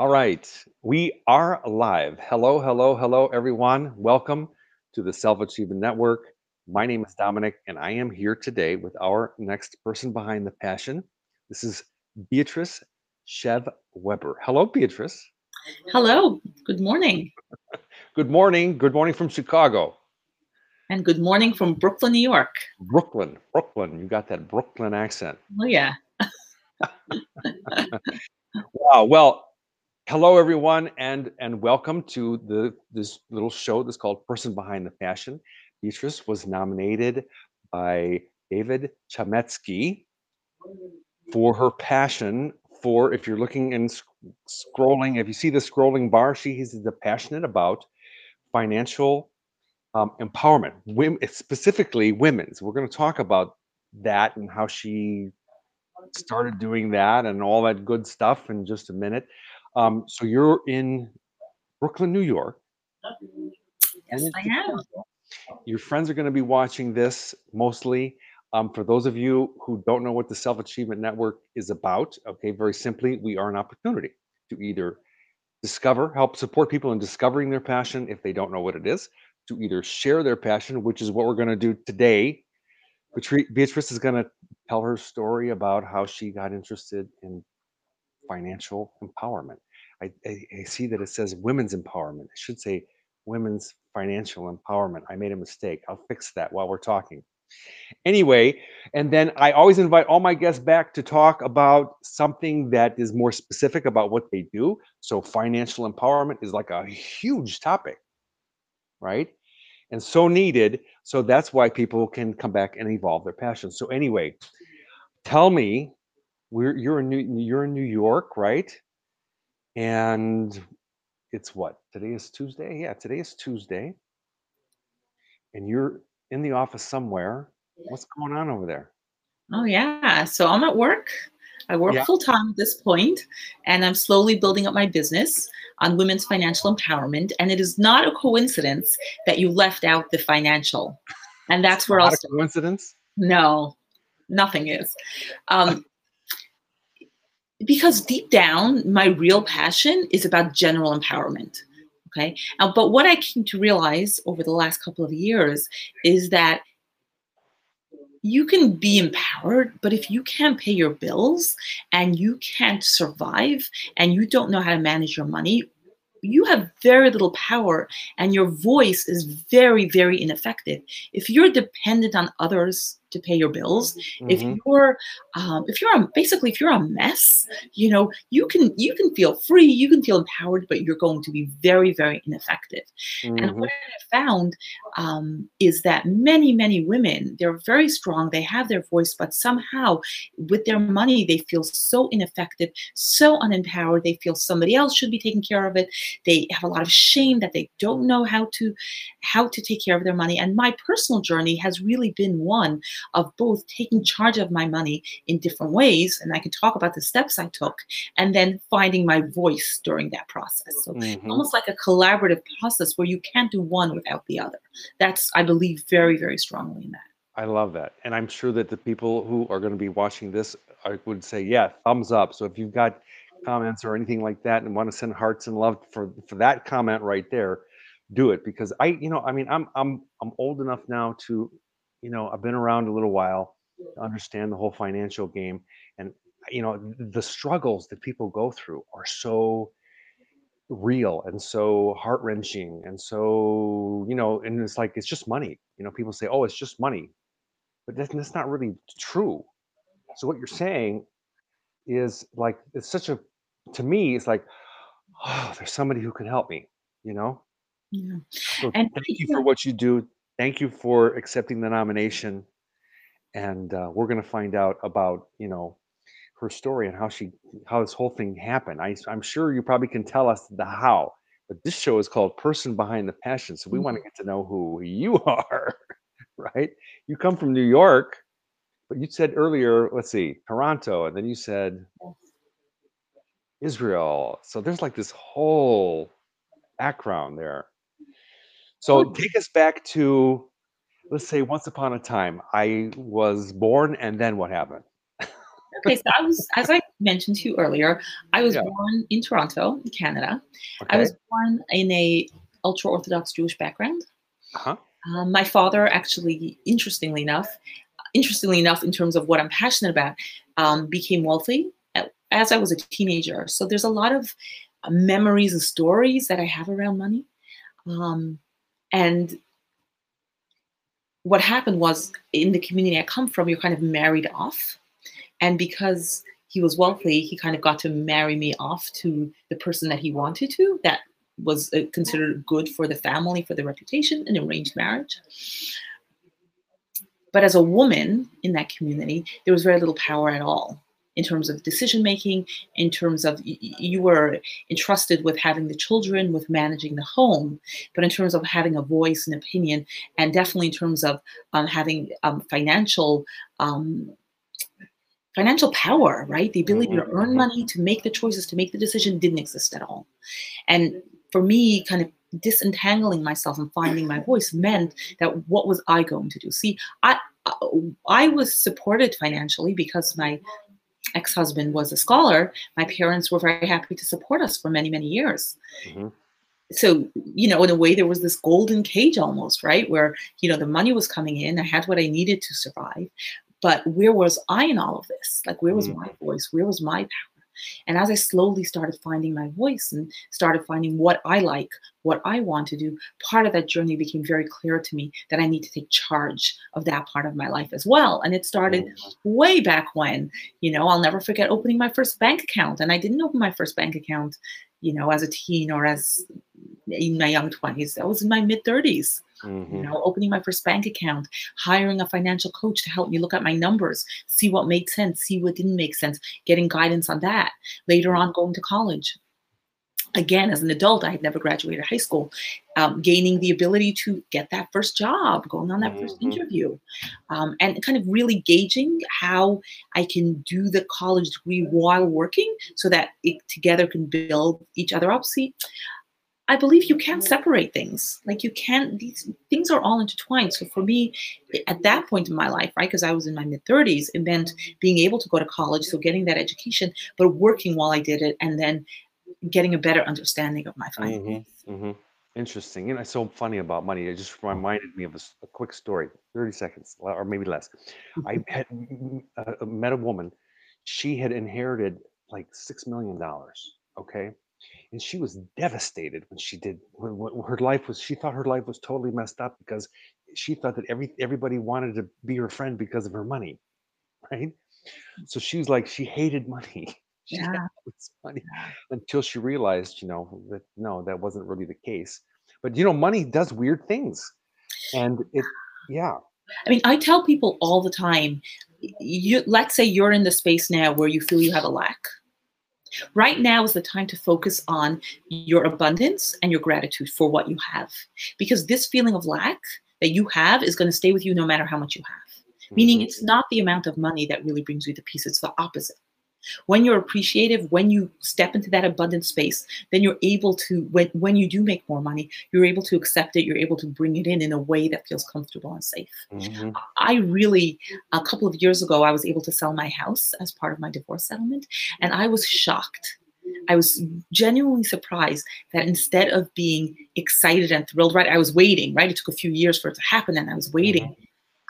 All right, we are live. Hello, hello, hello, everyone. Welcome to the Self Achievement Network. My name is Dominic, and I am here today with our next person behind the passion. This is Beatrice Chev Weber. Hello, Beatrice. Hello, good morning. Good morning. Good morning from Chicago. And good morning from Brooklyn, New York. Brooklyn, Brooklyn. You got that Brooklyn accent. Oh, yeah. Wow. Well, hello everyone, and and welcome to the this little show that's called Person Behind the Passion. Beatrice was nominated by David Chametsky for her passion for if you're looking and sc- scrolling, if you see the scrolling bar, she is passionate about financial um, empowerment, women, specifically women's. We're going to talk about that and how she started doing that and all that good stuff in just a minute. Um, so you're in Brooklyn, New York. Yes, I am. Your friends are going to be watching this mostly. Um, for those of you who don't know what the Self Achievement Network is about, okay, very simply, we are an opportunity to either discover, help support people in discovering their passion if they don't know what it is, to either share their passion, which is what we're going to do today. Beatrice is going to tell her story about how she got interested in financial empowerment. I, I, I see that it says women's empowerment. It should say women's financial empowerment. I made a mistake. I'll fix that while we're talking. Anyway, and then I always invite all my guests back to talk about something that is more specific about what they do. So, financial empowerment is like a huge topic, right? And so needed. So, that's why people can come back and evolve their passion. So, anyway, tell me, we're, you're in New, you're in New York, right? And it's what today is Tuesday. Yeah, today is Tuesday, and you're in the office somewhere. What's going on over there? Oh, yeah. So I'm at work. I work Yeah. full time at this point, and I'm slowly building up my business on women's financial empowerment. And it is not a coincidence that you left out the financial. And that's where I'll coincidence. No, nothing is. Um, because deep down, my real passion is about general empowerment. Okay. Uh, but what I came to realize over the last couple of years is that you can be empowered, but if you can't pay your bills and you can't survive and you don't know how to manage your money, you have very little power and your voice is very, very ineffective. If you're dependent on others to pay your bills, if Mhm. you're um, if you're a, basically if you're a mess you know you can you can feel free you can feel empowered but you're going to be very very ineffective and Mhm. what i found um, is that many many women they're very strong they have their voice but somehow with their money they feel so ineffective so unempowered they feel somebody else should be taking care of it they have a lot of shame that they don't know how to how to take care of their money and my personal journey has really been one of both taking charge of my money in different ways and i can talk about the steps i took and then finding my voice during that process. So Mhm. almost like a collaborative process where you can't do one without the other. That's i believe very very strongly in that. I love that, and I'm sure that the people who are going to be watching this are, would say, "Yeah, thumbs up." So if you've got comments or anything like that, and want to send hearts and love for for that comment right there, do it. Because I, you know, I mean, I'm I'm I'm old enough now to, you know, I've been around a little while to understand the whole financial game, and you know, the struggles that people go through are so real and so heart wrenching and so you know, and it's like it's just money. You know, people say, "Oh, it's just money," but that's, that's not really true. So what you're saying is like it's such a to me it's like oh there's somebody who can help me you know yeah so and thank you for what you do thank you for accepting the nomination. And uh, we're going to find out about you know her story and how she how this whole thing happened. I, i'm sure you probably can tell us the how but this show is called person behind the passion so we want to get to know who you are right? You come from new york but you said earlier let's see toronto and then you said Israel. So there's like this whole background there. So Oh, take us back to, let's say, once upon a time, I was born, and then what happened? Okay, so I was, as I mentioned to you earlier, I was Yeah. born in Toronto, Canada. Okay. I was born in a ultra Orthodox Jewish background. uh-huh. Um, my father, actually, interestingly enough, interestingly enough, in terms of what I'm passionate about, um, became wealthy as I was a teenager. So there's a lot of uh, memories and stories that I have around money. Um, and what happened was in the community I come from, you're kind of married off. And because he was wealthy, he kind of got to marry me off to the person that he wanted to. That was uh, considered good for the family, for the reputation, an arranged marriage. But as a woman in that community, there was very little power at all in terms of decision making, in terms of you were entrusted with having the children, with managing the home, but in terms of having a voice and opinion, and definitely in terms of um, having um, financial um, financial power, right? The ability to earn mhm. money, to make the choices, to make the decision didn't exist at all. And for me, kind of disentangling myself and finding my voice meant that what was I going to do? See, I I was supported financially because my ex-husband was a scholar. My parents were very happy to support us for many many years. Mhm. So you know, in a way, there was this golden cage almost, right, where you know the money was coming in. I had what I needed to survive, but where was I in all of this? Like, where was Mm. my voice? Where was my power? And as I slowly started finding my voice and started finding what I like, what I want to do, part of that journey became very clear to me that I need to take charge of that part of my life as well. And it started mm-hmm. way back when, you know, I'll never forget opening my first bank account. And I didn't open my first bank account, you know, as a teen or as in my young 20s. I was in my mid 30s you Mhm. know opening my first bank account hiring a financial coach to help me look at my numbers see what made sense see what didn't make sense getting guidance on that. Later on going to college. Again as an adult i had never graduated high school. Um, gaining the ability to get that first job going on that first Mhm. interview. Um, and kind of really gauging how i can do the college degree while working so that it together can build each other up. See I believe you can't separate things. Like you can't, these things are all intertwined. So for me, at that point in my life, right, because I was in my mid 30s, it meant being able to go to college, so getting that education, but working while I did it, and then getting a better understanding of my finances. Mhm, mhm. Interesting. You know, it's so funny about money. It just reminded me of a quick story, 30 seconds or maybe less. I had uh, met a woman. She had inherited like $6 million. Okay. And she was devastated when she did, when, when her life was, she thought her life was totally messed up because she thought that every everybody wanted to be her friend because of her money. Right. So she was like, she hated money. She Yeah. money until she realized, you know, that no, that wasn't really the case. But you know, money does weird things, and it, yeah, I mean, I tell people all the time, you let's say you're in the space now where you feel you have a lack. Right now is the time to focus on your abundance and your gratitude for what you have. Because this feeling of lack that you have is going to stay with you no matter how much you have. Meaning Mhm. it's not the amount of money that really brings you the peace, it's the opposite. When you're appreciative, when you step into that abundant space, then you're able to, when, when you do make more money, you're able to accept it, you're able to bring it in in a way that feels comfortable and safe. Mhm. I really, a couple of years ago, I was able to sell my house as part of my divorce settlement, and I was shocked. I was genuinely surprised that instead of being excited and thrilled, right, I was waiting, right? It took a few years for it to happen, and I was waiting.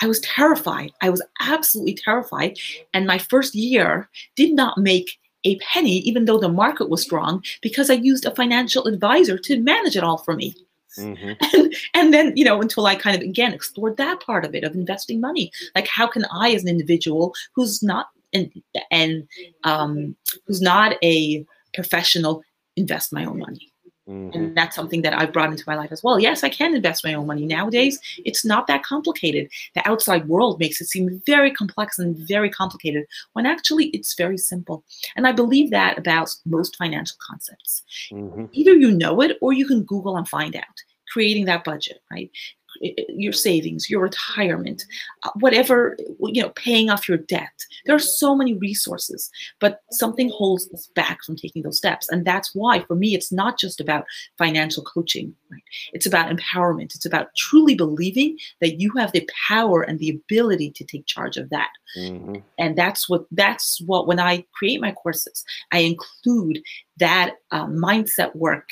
I was terrified. I was absolutely terrified. And my first year did not make a penny, even though the market was strong, because I used a financial advisor to manage it all for me Mhm. and, and then you know until i kind of again explored that part of it of investing money like how can i as an individual who's not and and um, who's not a professional invest my own money Mhm. and that's something that i've brought into my life as well. Yes i can invest my own money. Nowadays it's not that complicated. The outside world makes it seem very complex and very complicated when actually it's very simple. And i believe that about most financial concepts. Mhm. either you know it or you can google and find out creating that budget right your savings, your retirement, uh, whatever, you know, paying off your debt. There are so many resources, but something holds us back from taking those steps. And that's why, for me, it's not just about financial coaching, right? It's about empowerment. It's about truly believing that you have the power and the ability to take charge of that. Mm-hmm. And that's what, that's what, when I create my courses, I include that uh, mindset work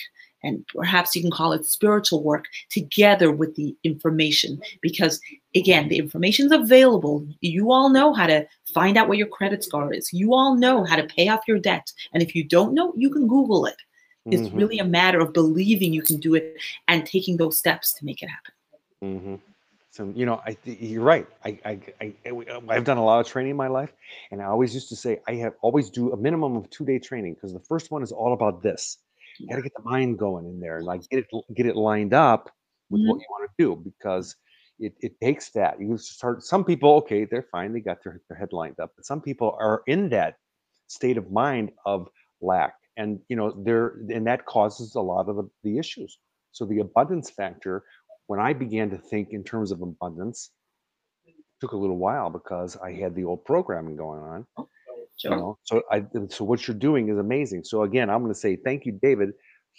and perhaps you can call it spiritual work together with the information. Because again the information is available. You all know how to find out what your credit score is. You all know how to pay off your debt. And if you don't know you can google it. It's mm-hmm. really a matter of believing you can do it and taking those steps to make it happen. Mm-hmm. so you know I, you're right. I, I, I i've done a lot of training in my life and i always used to say i have always do a minimum of two day training because the first one is all about this you got to get the mind going in there and like get it get it lined up with mm-hmm. what you want to do because it, it takes that you start some people okay they're fine they got their, their head lined up but some people are in that state of mind of lack and you know there and that causes a lot of the, the issues so the abundance factor when i began to think in terms of abundance took a little while because i had the old programming going on oh. Sure. You know, so I so what you're doing is amazing. So again, I'm going to say thank you, David,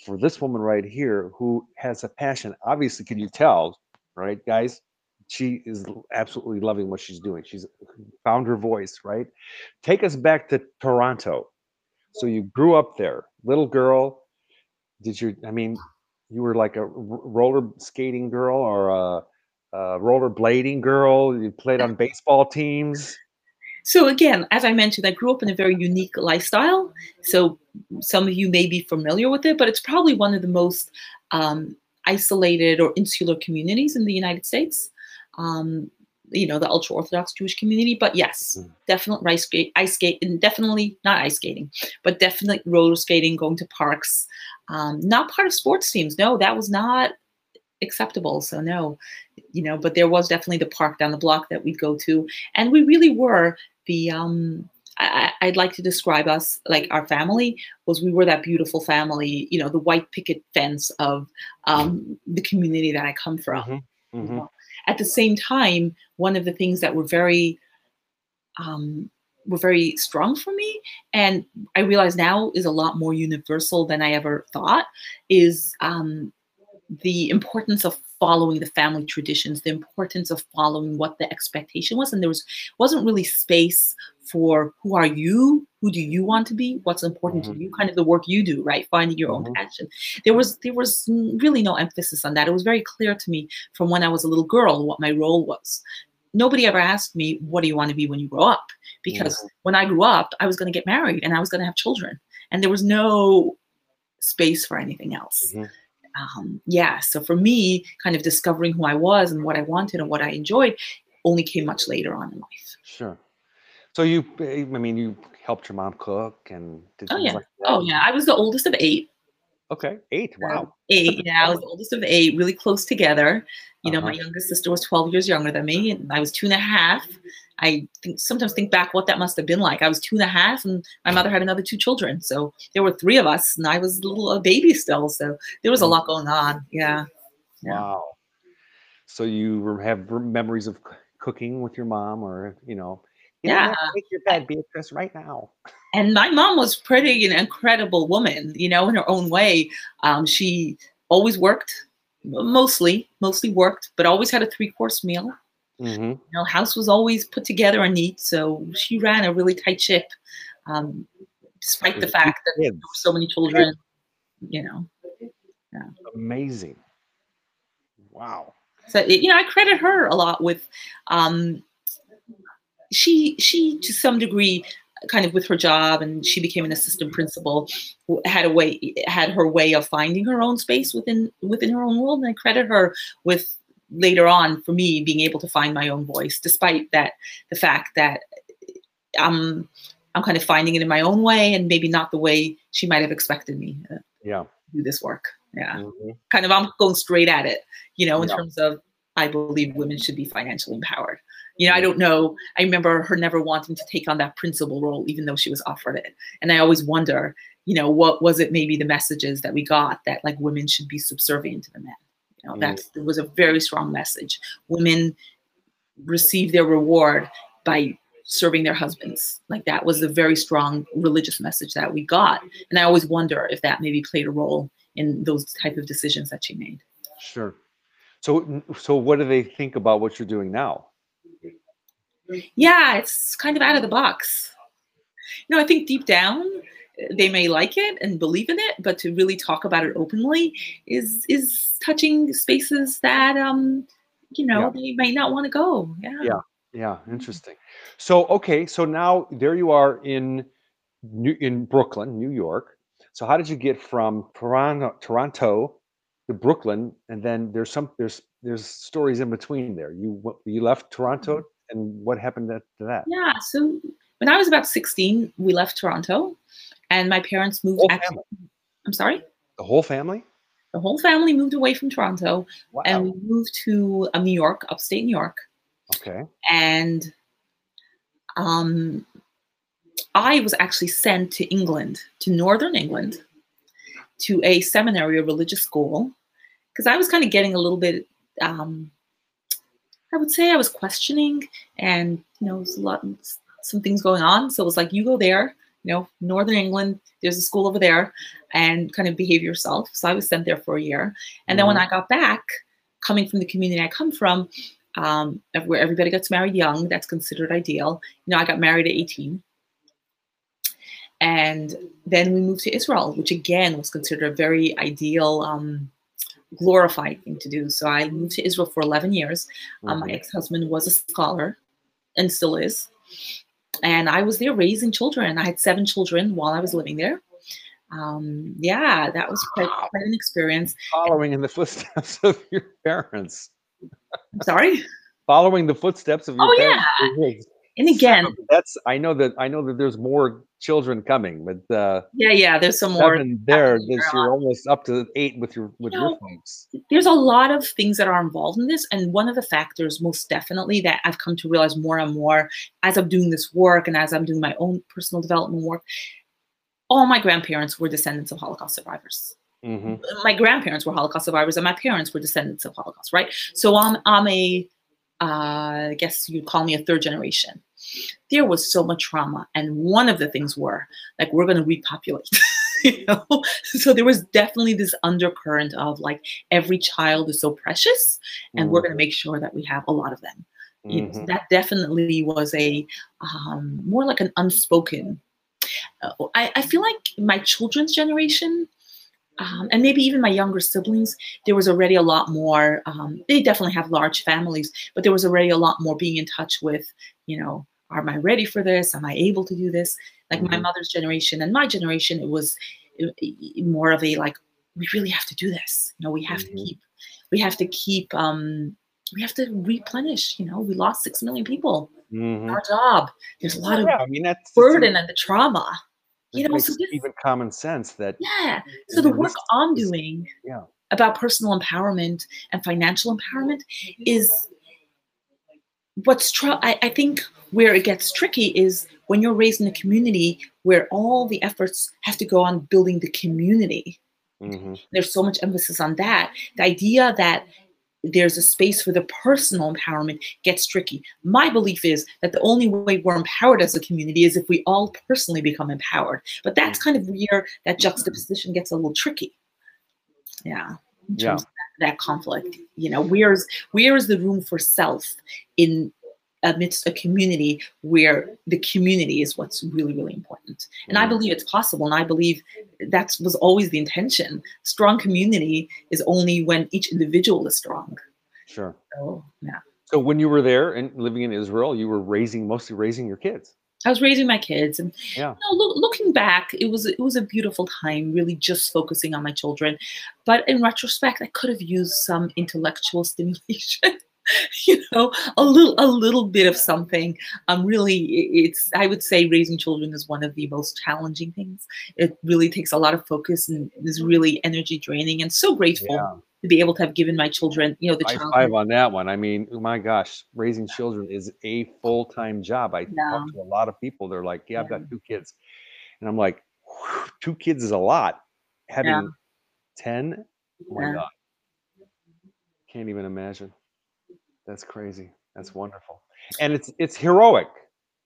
for this woman right here who has a passion. Obviously, can you tell, right, guys? She is absolutely loving what she's doing. She's found her voice, right? Take us back to Toronto. So you grew up there, little girl. Did you? I mean, you were like a roller skating girl or a, a roller blading girl. You played on baseball teams. So again, as I mentioned, I grew up in a very unique lifestyle. So some of you may be familiar with it, but it's probably one of the most um, isolated or insular communities in the United States. Um, you know, the ultra Orthodox Jewish community. But yes, mm-hmm. definitely ice skate, ice skate, and definitely not ice skating, but definitely roller skating, going to parks. Um, not part of sports teams. No, that was not acceptable. So no, you know, but there was definitely the park down the block that we'd go to, and we really were the um, I, would like to describe us like our family was we were that beautiful family, you know, the white picket fence of um, the community that I come from. Mm-hmm. Mm-hmm. At the same time, one of the things that were very um, were very strong for me, and I realize now is a lot more universal than I ever thought, is um, the importance of following the family traditions, the importance of following what the expectation was, and there was wasn't really space for who are you, who do you want to be, what's important mm-hmm. to you, kind of the work you do, right? Finding your mm-hmm. own passion. There was there was really no emphasis on that. It was very clear to me from when I was a little girl what my role was. Nobody ever asked me, "What do you want to be when you grow up?" Because mm-hmm. when I grew up, I was going to get married and I was going to have children, and there was no space for anything else. Um, yeah, so for me, kind of discovering who I was and what I wanted and what I enjoyed only came much later on in life. Sure. So you, I mean, you helped your mom cook and did oh yeah, like oh yeah. I was the oldest of eight. Okay, eight. Wow. eight. Yeah, I was the oldest of eight. Really close together. You know, uh-huh. my youngest sister was 12 years younger than me, and I was two and a half. I think sometimes think back what that must have been like. I was two and a half, and my mother had another two children, so there were three of us, and I was a little a baby still. So there was a lot going on. Yeah. yeah. Wow. So you have memories of cooking with your mom, or you know, you yeah, make your bed, Beatrice, right now. And my mom was pretty an incredible woman, you know, in her own way. Um, she always worked, mostly, mostly worked, but always had a three course meal. Mm-hmm. You know, house was always put together and neat, so she ran a really tight ship, um, despite the fact that there were so many children. You know, yeah. Amazing. Wow. So you know, I credit her a lot with. Um, she she to some degree kind of with her job and she became an assistant principal had a way had her way of finding her own space within within her own world. And i credit her with later on for me being able to find my own voice despite that the fact that i'm i'm kind of finding it in my own way and maybe not the way she might have expected me to yeah. do this work. Yeah. Mm-hmm. kind of i'm going straight at it you know in yeah. terms of i believe women should be financially empowered you know i don't know i remember her never wanting to take on that principal role even though she was offered it and i always wonder you know what was it maybe the messages that we got that like women should be subservient to the men You know, Mm. that's was a very strong message. Women receive their reward by serving their husbands. Like that was a very strong religious message that we got. And I always wonder if that maybe played a role in those type of decisions that she made. Sure. So, so what do they think about what you're doing now? Yeah, it's kind of out of the box. You know, I think deep down they may like it and believe in it, but to really talk about it openly is is touching spaces that um you know Yeah. they might not want to go. Yeah. Yeah. Yeah, interesting. So, okay, so now there you are in New, in Brooklyn, New York. So, how did you get from Toronto, Toronto to Brooklyn, and then there's some there's there's stories in between there. You you left Toronto, and what happened to to that? Yeah. So when I was about 16, we left Toronto and my parents moved actually, family? I'm sorry? The whole family? The whole family moved away from Toronto Wow. and we moved to uh, New York, upstate New York. okay. and um, I was actually sent to England, to Northern England, to a seminary, a religious school, because I was kind of getting a little bit. Um, I would say I was questioning, and you know, there's a lot, some things going on. So it was like, you go there, you know, Northern England. There's a school over there, and kind of behave yourself. So I was sent there for a year, and then when I got back, coming from the community I come from, um, where everybody gets married young. That's considered ideal. You know, I got married at 18. And then we moved to Israel, which again was considered a very ideal, um, glorified thing to do. So I moved to Israel for 11 years. Um, my ex husband was a scholar and still is. And I was there raising children. I had seven children while I was living there. Um, yeah, that was quite, quite an experience. Following in the footsteps of your parents. I'm sorry. Following the footsteps of your Oh, parents. yeah. And again, that's I know that I know that there's more children coming, but uh, yeah, yeah, there's some more. there. There's, you're almost up to eight with your with You your know, folks. there's a lot of things that are involved in this and one of the factors most definitely that i've come to realize more and more as i'm doing this work and as i'm doing my own personal development work all my grandparents were descendants of holocaust survivors hmm my grandparents were holocaust survivors and my parents were descendants of holocaust right so i'm, I'm a uh, i guess you'd call me a third generation there was so much trauma and one of the things were like we're going to repopulate you know? So there was definitely this undercurrent of like every child is so precious and we're going to make sure that we have a lot of them. You know, so Mhm. that definitely was a um, more like an unspoken uh, I, I feel like my children's generation um, and maybe even my younger siblings there was already a lot more um, they definitely have large families but there was already a lot more being in touch with you know am i ready for this am i able to do this like my Mhm. mother's generation and my generation it was more of a like we really have to do this you know we have Mhm. to keep we have to keep um we have to replenish you know we lost six million people Mhm. our job there's a lot of Yeah, I mean that's burden and the trauma you know so this, even common sense that yeah so the work i'm doing yeah. about personal empowerment and financial empowerment is what's tr- I, I think where it gets tricky is when you're raised in a community where all the efforts have to go on building the community. Mhm. there's so much emphasis on that. The idea that there's a space for the personal empowerment gets tricky. My belief is that the only way we're empowered as a community is if we all personally become empowered. But that's kind of where that juxtaposition gets a little tricky. Yeah. Yeah. That, conflict you know where's where is the room for self in amidst a community where the community is what's really really important and i Mhm. believe it's possible and i believe that was always the intention strong community is only when each individual is strong Sure. so yeah So when you were there and living in Israel, you were raising mostly raising your kids. I was raising my kids and Yeah. you know, look, looking back it was it was a beautiful time really just focusing on my children but in retrospect i could have used some intellectual stimulation you know a little a little bit of something um really i- it's i would say raising children is one of the most challenging things it really takes a lot of focus and is really energy draining and so grateful Yeah. To be able to have given my children you know the childhood five on that one. I mean, oh my gosh, raising children is a full time job. I Yeah. talk to a lot of people. They're like, "Yeah, I've got two kids," and I'm like, "Whew, two kids is a lot." Having ten, oh my Yeah. god, Can't even imagine. That's crazy. That's wonderful. And it's it's heroic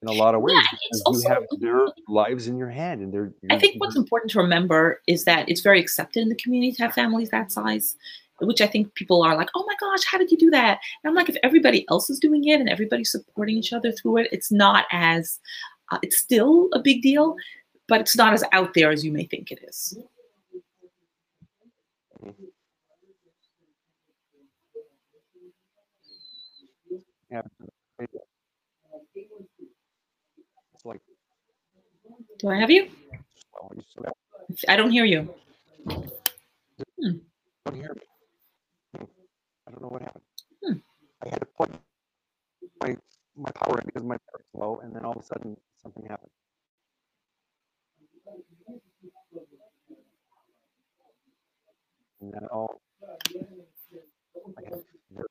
in a lot of ways Yeah, and it's because you also have their lives in your hand and they're I think what's important to remember is that it's very accepted in the community to have families that size, which I think people are like, oh my gosh, how did you do that? And I'm like, if everybody else is doing it and everybody's supporting each other through it, it's not as, uh, it's still a big deal, but it's not as out there as you may think it is. yeah, Do I have you? well, you still have- I don't hear you. don't hear me. Hmm. I don't know what happened. Hmm. I had to plug my my power in because my power's low, and then all of a sudden something happened. And then all I had very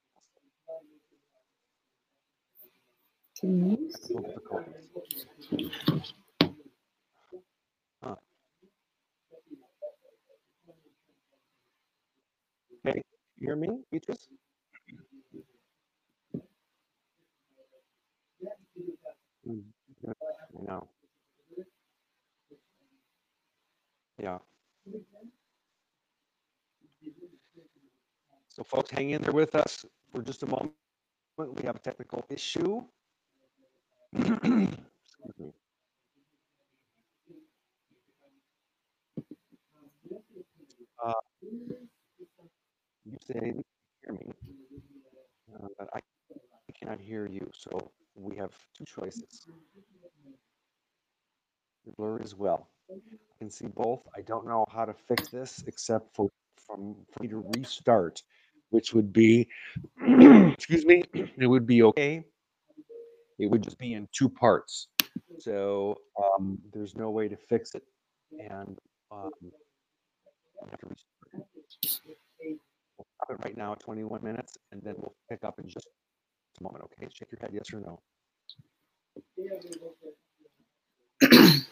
Can you see? technical difficulties. Huh. Okay, you hear me, Beatrice? Mm, good. I know. Yeah. So folks, hang in there with us for just a moment. We have a technical issue. Uh, you say you hear me, uh, but I cannot hear you. So we have two choices. The blur as well. I can see both. I don't know how to fix this except for from for me to restart, which would be excuse me, it would be okay. It would just be in two parts. So um, there's no way to fix it. And um. We'll stop it right now at 21 minutes and then we'll pick up in just a moment. Okay, shake your head, yes or no.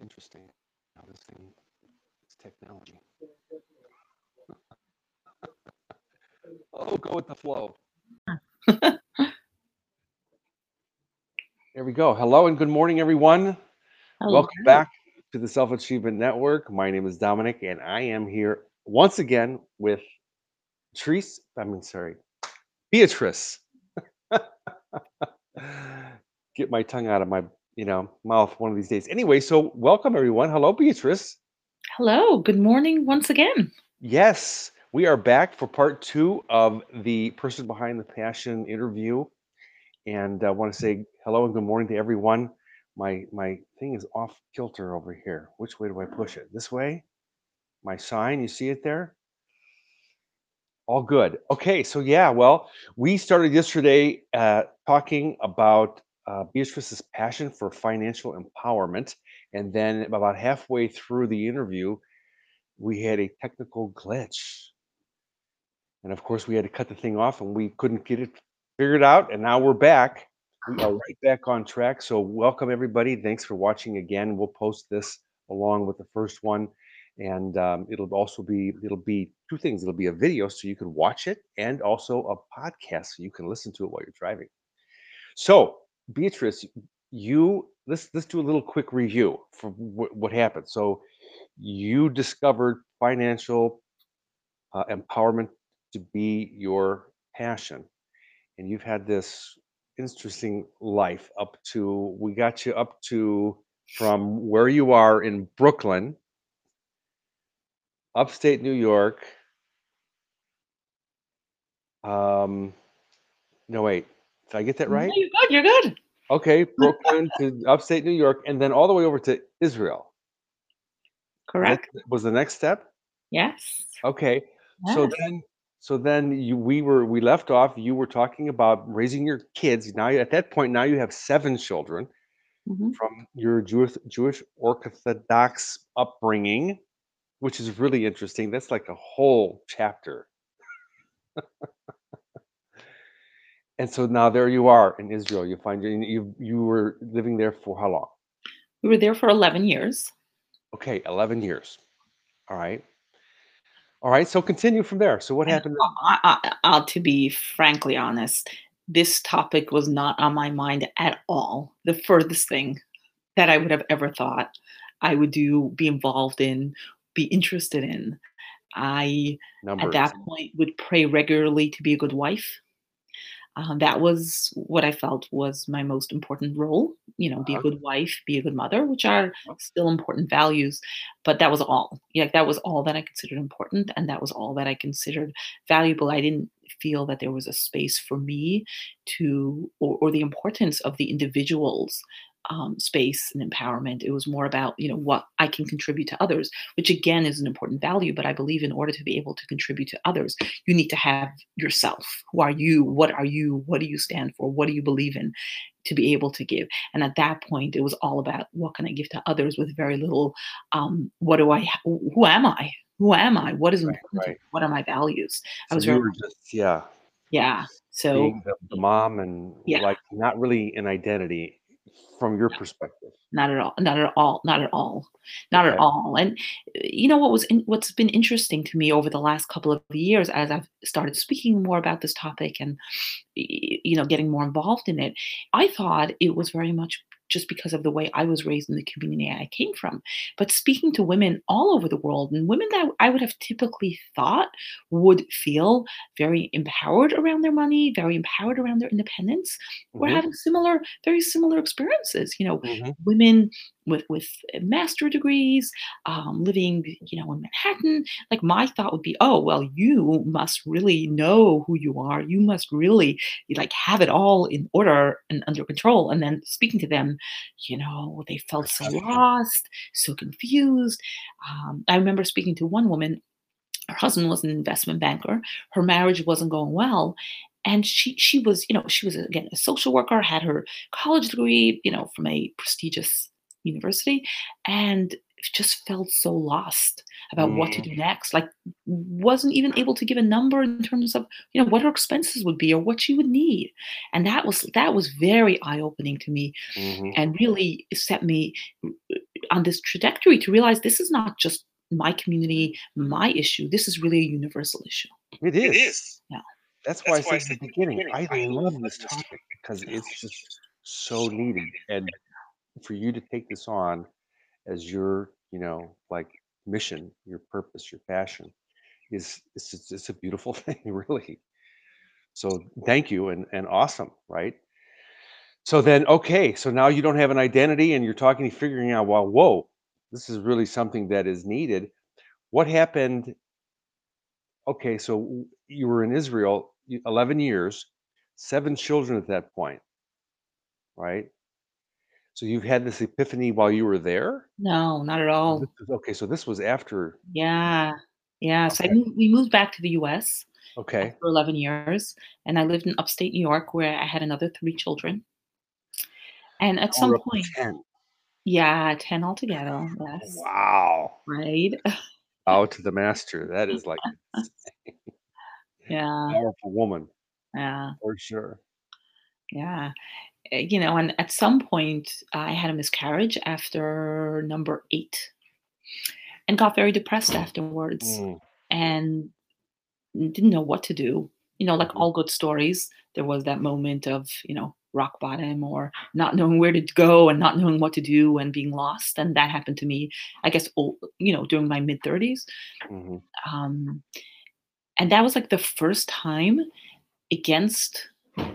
Interesting how this thing is technology. oh, go with the flow. there we go. Hello and good morning, everyone. Welcome back to the Self Achievement Network. My name is Dominic, and I am here once again with Treese. I mean, sorry, Beatrice. Get my tongue out of my, you know, mouth one of these days. Anyway, so welcome everyone. Hello, Beatrice. Hello. Good morning once again. Yes, we are back for part two of the person behind the passion interview, and I want to say hello and good morning to everyone. My my thing is off kilter over here. Which way do I push it? This way? My sign, you see it there? All good. Okay, so yeah, well, we started yesterday uh, talking about uh, Beatrice's passion for financial empowerment, and then about halfway through the interview, we had a technical glitch. And of course, we had to cut the thing off and we couldn't get it figured out. And now we're back. We are right back on track. So, welcome everybody. Thanks for watching again. We'll post this along with the first one. And um, it'll also be it'll be two things. It'll be a video so you can watch it, and also a podcast so you can listen to it while you're driving. So, Beatrice, you let's let's do a little quick review for wh- what happened. So, you discovered financial uh, empowerment to be your passion, and you've had this interesting life up to we got you up to from where you are in Brooklyn upstate New York. Um, no, wait. Did I get that No, right? you're good. You're good. Okay, Brooklyn to upstate New York, and then all the way over to Israel. That Correct. was the next step? Yes. Okay. So then so then you we were we left off, you were talking about raising your kids. Now at that point, now you have 7 children Mhm. from your Jewish Jewish Orthodox upbringing, which is really interesting. That's like a whole chapter. And so now there you are in Israel. You find you you you were living there for how long? We were there for 11 years. Okay, 11 years. All right. All right, so continue from there. So what happened? I, I, to be frankly honest, this topic was not on my mind at all. The furthest thing that I would have ever thought I would do, be involved in, be interested in. I, at that point, would pray regularly to be a good wife. Um, that was what I felt was my most important role. You know, be a Uh-huh. good wife, be a good mother, which are still important values. But that was all. Yeah, that was all that I considered important, and that was all that I considered valuable. I didn't feel that there was a space for me to, or, or the importance of the individual's um, space and empowerment. It was more about, you know, what I can contribute to others, which again is an important value. But I believe in order to be able to contribute to others, you need to have yourself. Who are you? What are you? What do you stand for? What do you believe in? To be able to give. And at that point, it was all about what can I give to others with very little, um, what do I, who am I? Who am I? What is important? to right. What are my values? I was very, just yeah, yeah. So being the, the mom and Yeah. like not really an identity from your perspective. not at all not at all not at all not at all and uh, you know what was in, what's been interesting to me over the last couple of years as i've started speaking more about this topic and you know getting more involved in it i thought it was very much just because of the way I was raised in the community I came from. But speaking to women all over the world, and women that I would have typically thought would feel very empowered around their money, very empowered around their independence, were Mhm, having similar, very similar experiences. You know, mhm. women with with master degrees, um, living you know in Manhattan. Like my thought would be, oh well, you must really know who you are. You must really like have it all in order and under control. And then speaking to them, you know, they felt so lost, so confused. Um, I remember speaking to one woman. Her husband was an investment banker. Her marriage wasn't going well, and she she was you know she was again a social worker, had her college degree, you know, from a prestigious university, and just felt so lost about what to Mm. do next. Like wasn't even able to give a number in terms of you know what her expenses would be or what she would need, and that was that was very eye opening to me Mhm. and really set me on this trajectory to realize this is not just my community, my issue. This is really a universal issue. It It is. is. Yeah. That's why I That's why I said at said the at the beginning, beginning, I I love love this this topic because it's just so needed. And for you to take this on as your, you know, like mission, your purpose, your passion is it's it's, it's a beautiful thing, really. So thank you and and awesome, right? So then, okay, so now you don't have an identity and you're talking, you figuring out, well, whoa, this is really something that is needed. What happened? Okay, so you were in Israel 11 years, seven children at that point, right? So you've had this epiphany while you were there? No, not at all. this Okay, so this was after. Yeah. Yeah. So I Okay. moved, we moved back to the US Okay. for 11 years, and I lived in upstate New York where I had another three children. And at Now some up to point, 10. yeah, 10 altogether. Yes. Wow. Right. Out to the master. That is like a Yeah. powerful woman Yeah. for sure. Yeah. Uh, You know, and at some point, I had a miscarriage after number eight and got very depressed afterwards Mm, and didn't know what to do. You know, like mhm. all good stories, there was that moment of, you know, rock bottom or not knowing where to go and not knowing what to do and being lost. And that happened to me, I guess, you know, during my mid 30s. Mhm. Um, and that was like the first time against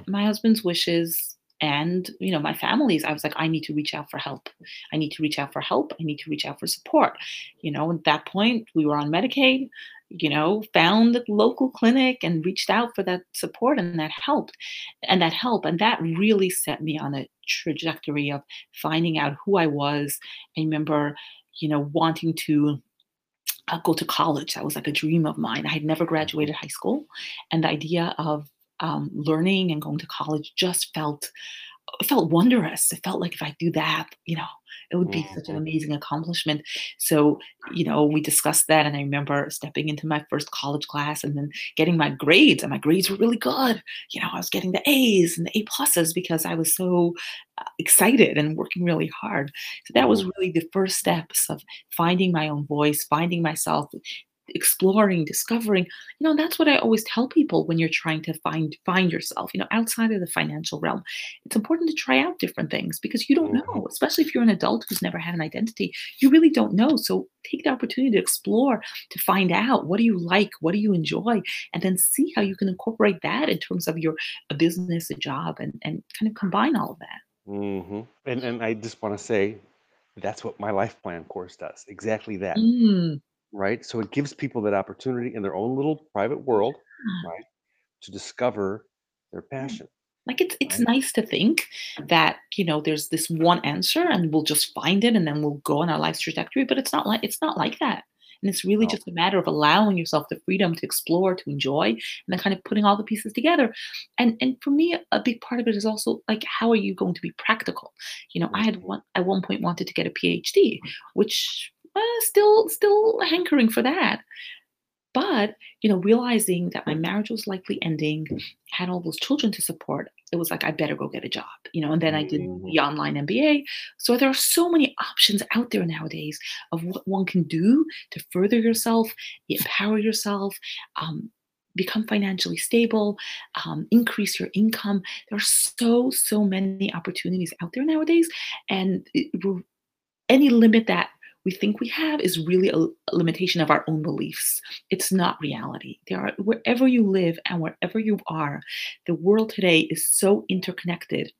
my husband's wishes and you know my families i was like i need to reach out for help. I need to reach out for help. I need to reach out for support. You know at that point we were on medicaid you know found the local clinic and reached out for that support and that helped and that help and that really set me on a trajectory of finding out who i was. I remember you know wanting to uh, go to college. That was like a dream of mine. I had never graduated high school and the idea of um, learning and going to college just felt felt wondrous. It felt like if I do that, you know, it would be such an Mhm. amazing accomplishment. So, you know, we discussed that, and I remember stepping into my first college class and then getting my grades, and my grades were really good. You know, I was getting the A's and the A pluses because I was so uh, excited and working really hard. So that was Mhm. really the first steps of finding my own voice, finding myself, exploring, discovering. You know, that's what I always tell people when you're trying to find find yourself. You know, outside of the financial realm, it's important to try out different things because you don't Mhm. know, especially if you're an adult who's never had an identity. You really don't know. So take the opportunity to explore, to find out what do you like, what do you enjoy, and then see how you can incorporate that in terms of your a business, a job, and and kind of combine all of that. Mhm. And and I just want to say that's what my life plan course does. Exactly that. Mm, Right? So it gives people that opportunity in their own little private world, right, to discover their passion, Like it's it's right? nice to think that, you know, there's this one answer and we'll just find it and then we'll go on our life's trajectory, but it's not like it's not like that. And it's really No. just a matter of allowing yourself the freedom to explore, to enjoy, and then kind of putting all the pieces together. And and for me, a big part of it is also like how are you going to be practical? You know, I had one at one point wanted to get a PhD, mm-hmm. which uh, still still hankering for that. But, you know, realizing that my marriage was likely ending, had all those children to support, it was like, I better go get a job, you know, and then I did Mhm. the online MBA. So there are so many options out there nowadays of what one can do to further yourself, empower yourself, um, become financially stable, um, increase your income. There are so, so many opportunities out there nowadays. And it, any limit that we think we have is really a, a limitation of our own beliefs. It's not reality. There are wherever you live and wherever you are, the world today is so interconnected.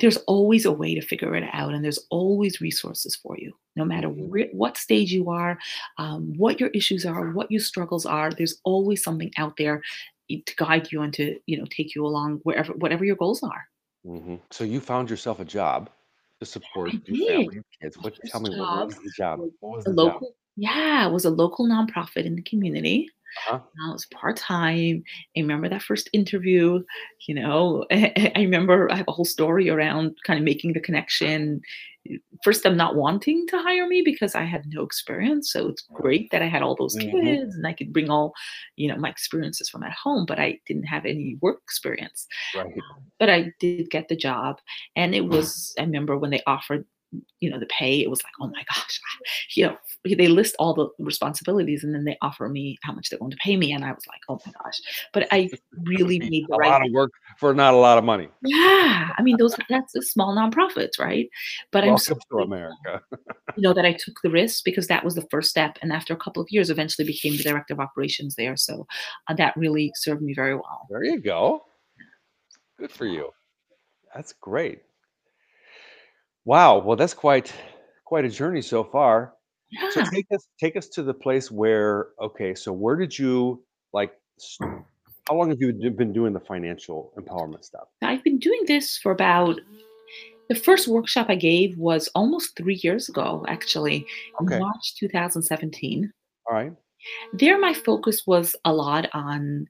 There's always a way to figure it out, and there's always resources for you, no matter Mhm. where, what stage you are, um, what your issues are, what your struggles are. There's always something out there to guide you and to you know take you along wherever whatever your goals are. Mhm. So you found yourself a job to support your family and kids. What tell me what, what was the job? What was the job? local yeah, it was a local nonprofit in the community. Uh-huh. Uh, it was part-time. I remember that first interview, you know, I remember I have a whole story around kind of making the connection. First, them not wanting to hire me because I had no experience. So it's great that I had all those Mhm. kids and I could bring all, you know, my experiences from at home, but I didn't have any work experience. Right. But I did get the job. And it was, I remember when they offered you know, the pay, it was like, oh my gosh, you know, they list all the responsibilities and then they offer me how much they're going to pay me. And I was like, oh my gosh. But I really made the a right lot of work for not a lot of money. yeah. I mean, those that's a small nonprofits, right? But I'm so Welcome to America. you know that I took the risk because that was the first step. And after a couple of years, eventually became the director of operations there. So uh, that really served me very well. There you go. Good for you. That's great. Wow. Well, that's quite quite a journey so far. So Yeah. take us take us to the place where okay, so where did you like s- how long have you d- been doing the financial empowerment stuff? I've been doing this for about The first workshop I gave was almost 3 years ago, actually, in Okay. March 2017. All right. There, my focus was a lot on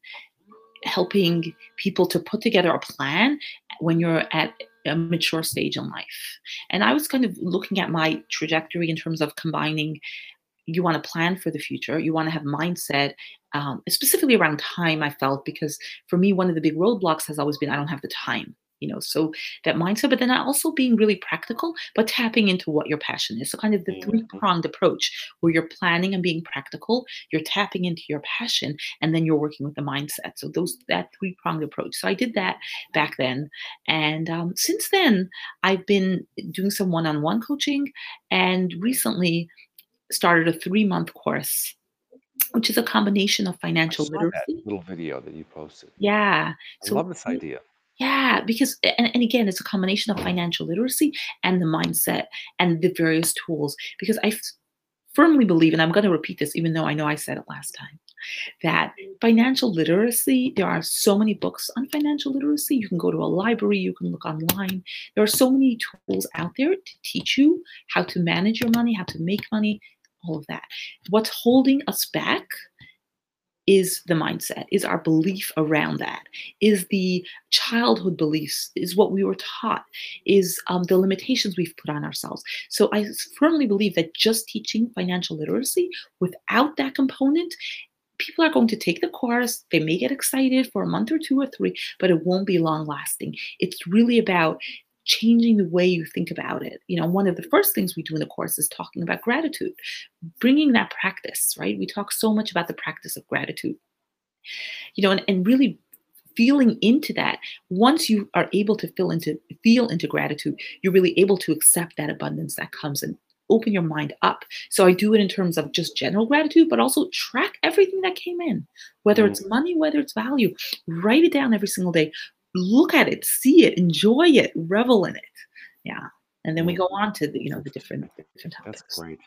helping people to put together a plan when you're at a mature stage in life. And I was kind of looking at my trajectory in terms of combining you want to plan for the future, you want to have mindset, um, specifically around time, I felt, because for me, one of the big roadblocks has always been I don't have the time. You know, so that mindset, but then also being really practical, but tapping into what your passion is. So, kind of the three Mhm. pronged approach where you're planning and being practical, you're tapping into your passion, and then you're working with the mindset. So, those that three pronged approach. So, I did that back then, and um, since then, I've been doing some one on one coaching, and recently started a three month course, which is a combination of I financial literacy. little video that you posted. Yeah. I So love this idea. Yeah, because and, and again, it's a combination of financial literacy and the mindset and the various tools. Because I firmly believe, and I'm going to repeat this, even though I know I said it last time, that financial literacy, there are so many books on financial literacy. You can go to a library, you can look online. There are so many tools out there to teach you how to manage your money, how to make money, all of that. What's holding us back is the mindset, is our belief around that, is the childhood beliefs, is what we were taught, is um, the limitations we've put on ourselves. So I firmly believe that just teaching financial literacy without that component people are going to take the course. They may get excited for a month or two or three, but it won't be long lasting. It's really about changing the way you think about it. You know, one of the first things we do in the course is talking about gratitude, bringing that practice, right? We talk so much about the practice of gratitude, you know, and, and really feeling into that once you are able to feel into feel into gratitude you're really able to accept that abundance that comes and open your mind up. So i do it in terms of just general gratitude but also track everything that came in whether it's mm. money whether it's value. Write it down every single day look at it, see it, enjoy it, revel in it. Yeah. And then we mm. go on to the, you know, the different different topics. That's great.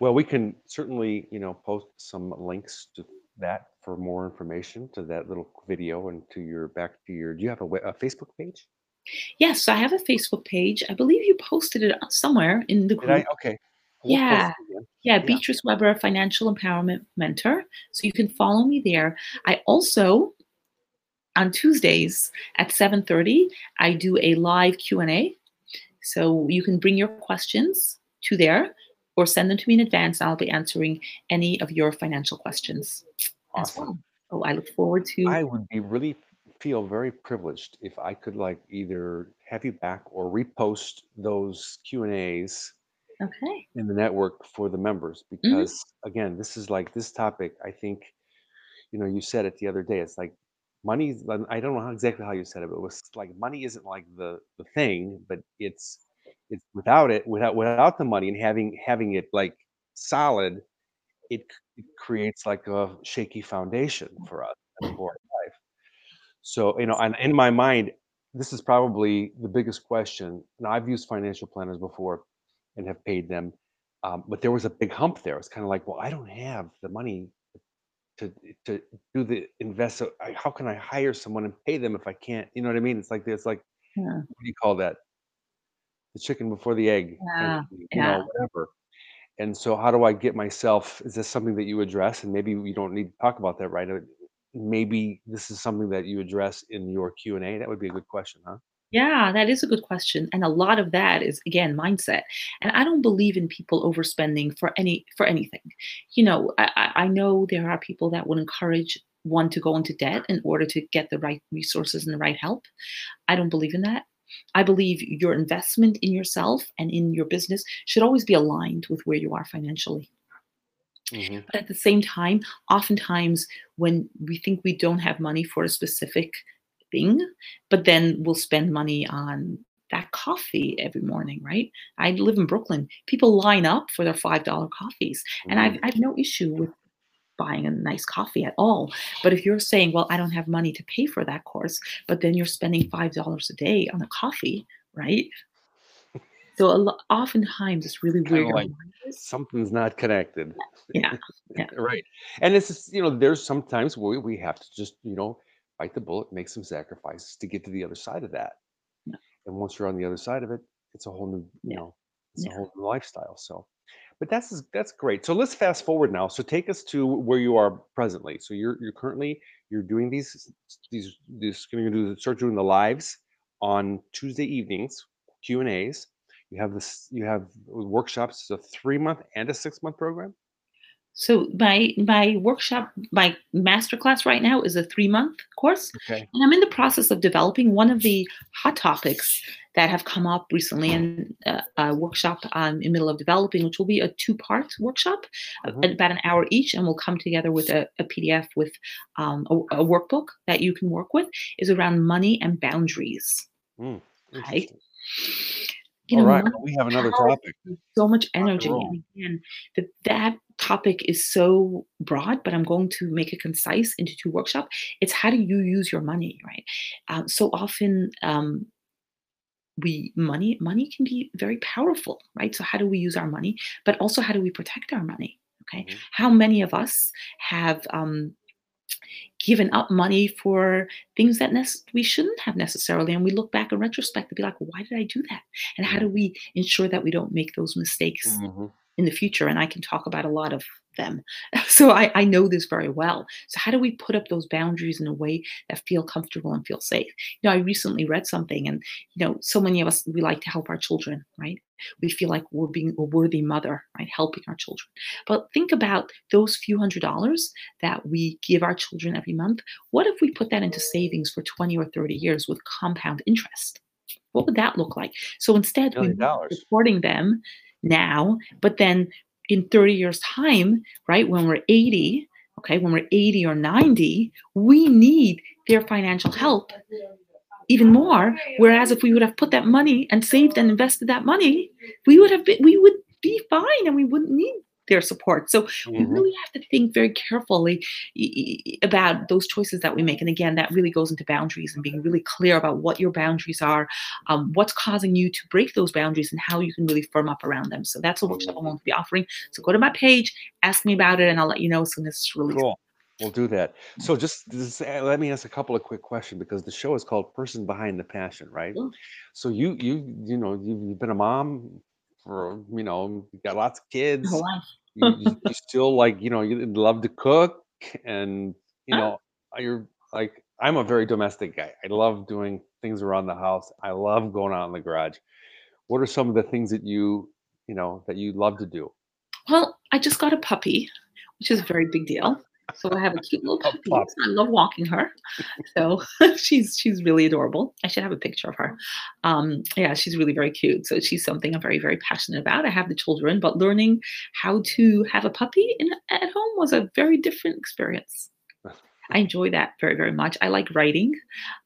Well, we can certainly, you know, post some links to that for more information to that little video and to your back to your. Do you have a, a Facebook page? Yes, so I have a Facebook page. I believe you posted it uh, somewhere in the group. I, okay. We'll yeah. yeah. Yeah, Beatrice Weber, Financial Empowerment Mentor. So you can follow me there. I also on Tuesdays at 7:30, I do a live Q&A. So you can bring your questions to there or send them to me in advance. I'll be answering any of your financial questions awesome. as well. Oh, I look forward to I would be really feel very privileged if I could like either have you back or repost those Q&As okay. in the network for the members Mm-hmm. because again, this is like this topic I think you know, you said it the other day. It's like money i don't know how exactly how you said it but it was like money isn't like the the thing but it's it's without it without without the money and having having it like solid it, it creates like a shaky foundation for us for our life. So you know and in my mind this is probably the biggest question. And i've used financial planners before and have paid them um, but there was a big hump there. It's kind of like well i don't have the money to to do the invest. So I, how can I hire someone and pay them if I can't? You know what I mean? It's like it's like Yeah. what do you call that? The chicken before the egg, Yeah. you Yeah. know, whatever. And so, how do I get myself? Is this something that you address? And maybe we don't need to talk about that right. uh, Maybe this is something that you address in your Q and A. That would be a good question, huh? Yeah, that is a good question. And a lot of that is again mindset. And I don't believe in people overspending for any for anything. You know, I, I know there are people that would encourage one to go into debt in order to get the right resources and the right help. I don't believe in that. I believe your investment in yourself and in your business should always be aligned with where you are financially. hmm But at the same time, oftentimes when we think we don't have money for a specific thing, but then we'll spend money on that coffee every morning, right? I live in Brooklyn. People line up for their $5 coffees. And I've, hmm I have no issue with buying a nice coffee at all. But if you're saying, well, I don't have money to pay for that course, but then you're spending $5 a day on a coffee, right? So oftentimes it's really of like something's not connected. Yeah. Yeah. Right. And it's just, you know, there's sometimes where we have to just, you know, bite the bullet, make some sacrifices to get to the other side of that. Yeah. And once you're on the other side of it, it's a whole new, you Yeah. know, it's a whole new lifestyle. So, but that's that's great. So let's fast forward now. So take us to where you are presently. So you're you're currently you're doing these these this going to do start doing the lives on Tuesday evenings, Q and A's. You have this you have workshops, it's a three month and a six month program. So my my workshop, my masterclass right now is a three month course, Okay. and I'm in the process of developing one of the hot topics that have come up recently in uh, a workshop I'm in the middle of developing, which will be a two part workshop, Mhm. about an hour each, and we'll come together with a, a PDF with um, a, a workbook that you can work with. Is around money and boundaries. Mm, Right? interesting. You All know, right. money well, we have another topic. so much energy and again that that topic is so broad, but I'm going to make it concise into two workshops. It's how do you use your money, right? Um, so often, um, we money money can be very powerful, right? So how do we use our money, but also how do we protect our money? Okay, Mhm. how many of us have um, given up money for things that nec- we shouldn't have necessarily, and we look back in retrospect to be like, why did I do that? And how Mhm. do we ensure that we don't make those mistakes Mhm. In the future and i can talk about a lot of them. So I, I know this very well. So how do we put up those boundaries in a way that feel comfortable and feel safe? You know i recently read something and you know so many of us we like to help our children right? We feel like we're being a worthy mother right helping our children. But think about those few hundred dollars that we give our children every month. What if we put that into savings for 20 or 30 years with compound interest? What would that look like? So instead Million supporting them now, but then in 30 years' time, right, when we're 80, okay, when we're 80 or 90, we need their financial help even more. Whereas if we would have put that money and saved and invested that money, we would have been, we would be fine and we wouldn't need their support. So we Mhm. really have to think very carefully about those choices that we make. And again, that really goes into boundaries and being really clear about what your boundaries are, um, what's causing you to break those boundaries, and how you can really firm up around them. So that's a workshop I'm going to be offering. So go to my page, ask me about it, and I'll let you know as soon as it's released. Cool. We'll do that. So just, just uh, let me ask a couple of quick questions because the show is called "Person Behind the Passion," right? So you you you know you've, you've been a mom for you know you got lots of kids. My whole life. You, you, you still like you know you love to cook and you uh-huh. know you're like I'm a very domestic guy. I love doing things around the house. I love going out in the garage. What are some of the things that you you know that you love to do? Well, I just got a puppy, which is a very big deal. So I have a cute little puppy. pup. I love walking her. So she's she's really adorable. I should have a picture of her. Um, yeah, she's really very cute. So she's something I'm very very passionate about. I have the children, but learning how to have a puppy in, at home was a very different experience. I enjoy that very very much. I like writing.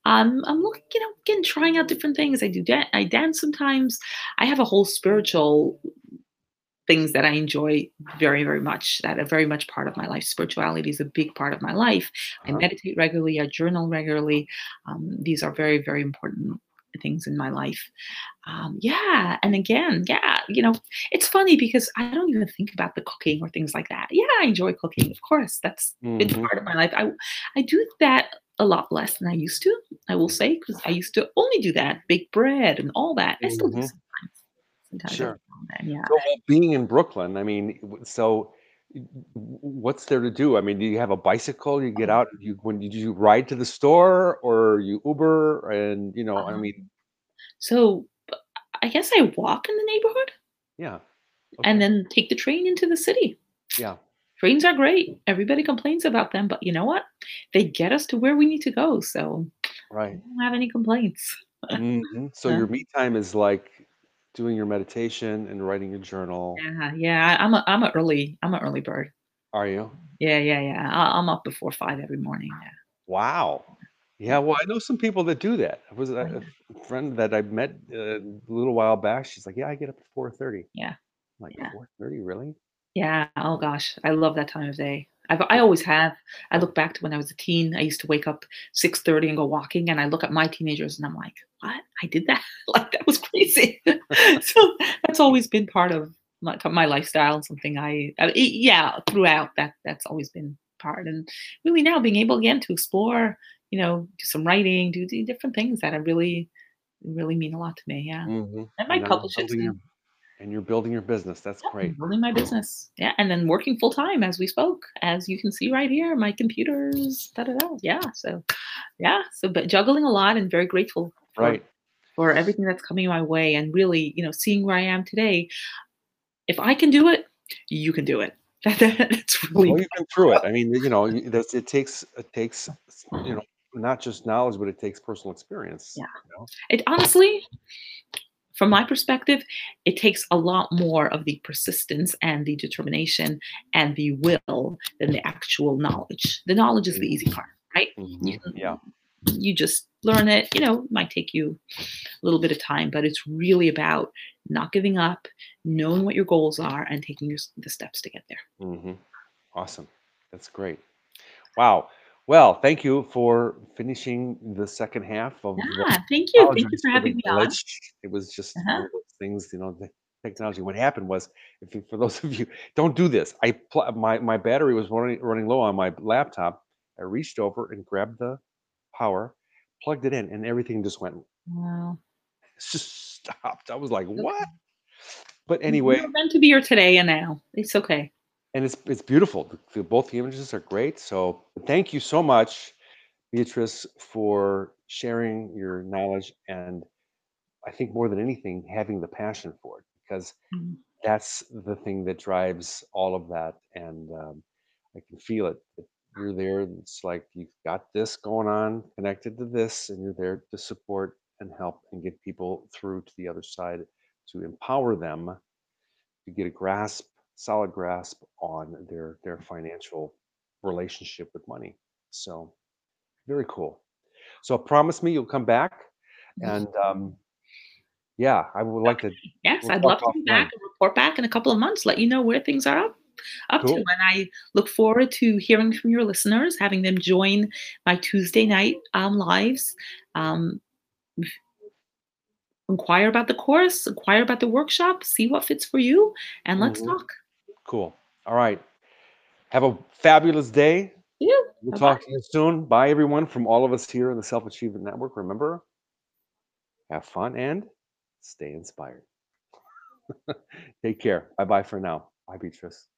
Um, I'm looking, you know, again trying out different things. I do dan- I dance sometimes. I have a whole spiritual things that I enjoy very, very much, that are very much part of my life. Spirituality is a big part of my life. I Uh-huh. meditate regularly, I journal regularly. Um, these are very, very important things in my life. Um, yeah. And again, yeah, you know, it's funny because I don't even think about the cooking or things like that. Yeah, I enjoy cooking. Of course, that's been Mhm. part of my life. I, I do that a lot less than I used to, I will say, because I used to only do that, bake bread and all that. I still do Mhm. Sometimes. Sure. every now and then, yeah. So being in Brooklyn, I mean, so what's there to do? I mean, do you have a bicycle? You get out, you when did you ride to the store or you Uber? And you know, I Um, mean, So I guess I walk in the neighborhood yeah, and then take the train into the city. yeah, Trains are great. Everybody complains about them, but you know what? They get us to where we need to go. So I right. don't have any complaints. hmm So Uh, your me time is like doing your meditation and writing your journal. yeah, yeah. I'm a I'm a early I'm an early bird. Are you? Yeah, yeah, yeah. I- I'm up before five every morning. Yeah. Wow. Yeah, well, I know some people that do that. I was a, Oh, a friend that I met uh, a little while back. She's like, "Yeah, I get up at 4:30." Yeah. I'm like, Yeah. "4:30, really?" Yeah. Oh gosh, I love that time of day. I've, I always have. I look back to when I was a teen. I used to wake up six thirty and go walking, and I look at my teenagers and I'm like, "What? I did that? like that was crazy." so that's always been part of my, my lifestyle and something I yeah throughout that that's always been part and really now being able again to explore you know do some writing do, do different things that are really really mean a lot to me yeah hmm I might publish it building your soon. And you're building your business. That's great. Building my business. Yeah, and then working full time as we spoke, as you can see right here, my computers, da da da. Yeah, so yeah, so but juggling a lot and very grateful for Right. for everything that's coming my way, and really, you know, seeing where I am today. If I can do it, you can do it. That, that's really Well, you've been through it. I mean, you know, that's, it takes it takes you know not just knowledge, but it takes personal experience. Yeah. You know? it honestly from my perspective it takes a lot more of the persistence and the determination and the will than the actual knowledge the knowledge is the easy part right you Mhm. can Yeah. you just learn it. You know, it might take you a little bit of time, but it's really about not giving up, knowing what your goals are, and taking your, the steps to get there. hmm Awesome. That's great. Wow. Well, thank you for finishing the second half of the Yeah, thank you. Thank you for having me on. It was just Uh-huh. one of those things, you know, the technology. What happened was, if you, for those of you don't do this, I pl- my my battery was running running low on my laptop. I reached over and grabbed the power, plugged it in, and everything just went Wow. just stopped. I was like, what? Okay. But You anyway, were meant to be here today and now. It's okay. And it's it's beautiful. The, both the images are great. So thank you so much, Beatrice, for sharing your knowledge and I think more than anything, having the passion for it because Mm. that's the thing that drives all of that. And um, I can feel it. You're there. It's like you've got this going on, connected to this, and you're there to support and help and get people through to the other side to empower them to get a grasp, solid grasp on their their financial relationship with money. So very cool. So promise me you'll come back and um, yeah, I would like to. Yes, I'd love to be back and report back in a couple of months, let you know where things are up up to. And I look forward to hearing from your listeners, having them join my Tuesday night um, lives. Um, inquire about the course, inquire about the workshop, see what fits for you, and let's Mhm. talk. Cool. All right. Have a fabulous day. Yeah. We'll Bye-bye. talk to you soon. Bye, everyone, from all of us here in the Self Achievement Network. Remember, have fun and stay inspired. Take care. Bye bye for now. Bye, Beatrice.